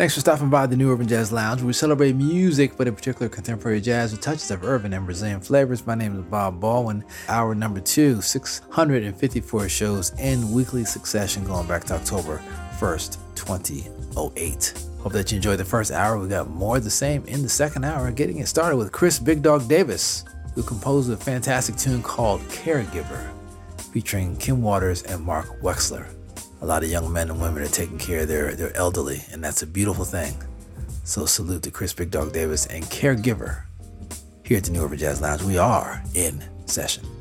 Thanks for stopping by the New Urban Jazz Lounge. We celebrate music, but in particular contemporary jazz with touches of urban and Brazilian flavors. My name is Bob Baldwin. Hour number two, 654 shows in weekly succession going back to October 1st, 2008. Hope that you enjoyed the first hour. We got more of the same in the second hour, getting it started with Chris Big Dog Davis, who composed a fantastic tune called Caregiver, featuring Kim Waters and Mark Wexler a lot of young men and women are taking care of their, their elderly, and that's a beautiful thing. So salute to Chris Big Dog Davis and caregiver here at the New Urban Jazz Lounge. We are in session.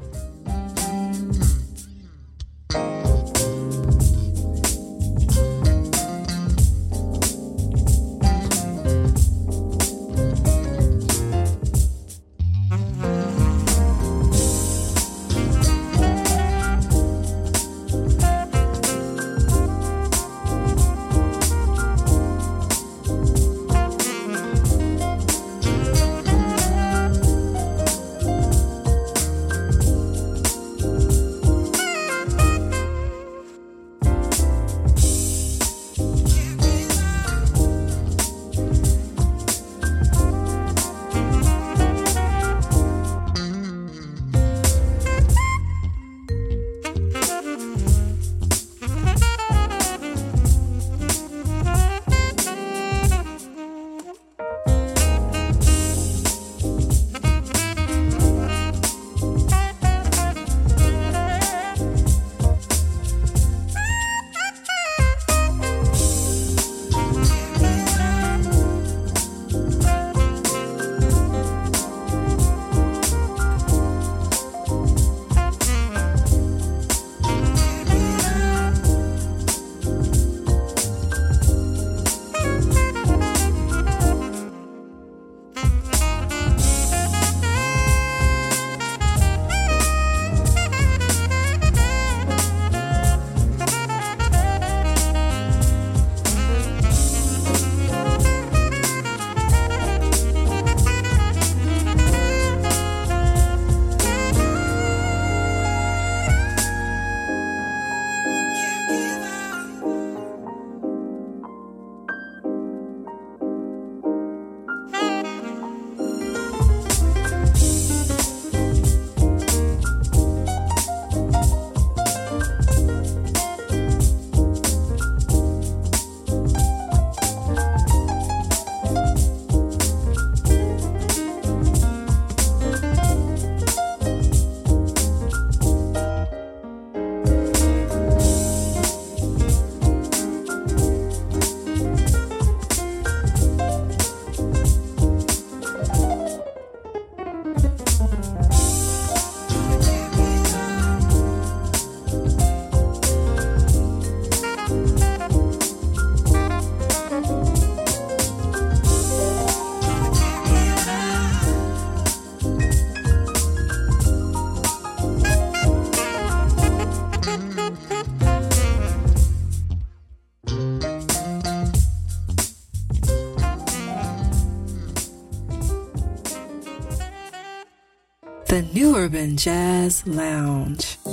Urban Jazz Lounge.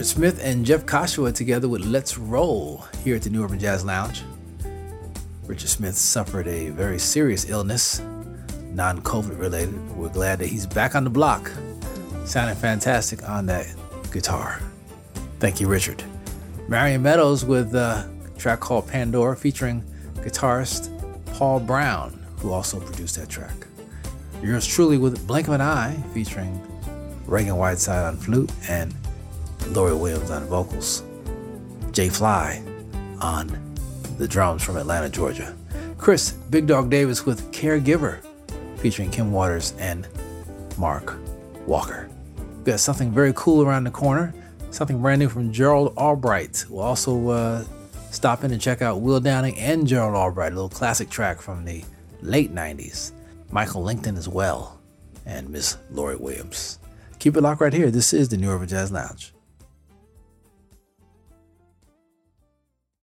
Richard Smith and Jeff Kashiwa together with Let's Roll here at the New Urban Jazz Lounge. Richard Smith suffered a very serious illness, non COVID related. We're glad that he's back on the block, sounding fantastic on that guitar. Thank you, Richard. Marion Meadows with a track called Pandora featuring guitarist Paul Brown, who also produced that track. Yours truly with Blink of an Eye featuring Ragan Whiteside on flute and Lori Williams on vocals. Jay Fly on the drums from Atlanta, Georgia. Chris Big Dog Davis with Caregiver featuring Kim Waters and Mark Walker. We've got something very cool around the corner, something brand new from Gerald Albright. We'll also uh, stop in and check out Will Downing and Gerald Albright, a little classic track from the late 90s. Michael Lington as well, and Miss Lori Williams. Keep it locked right here. This is the New Urban Jazz Lounge.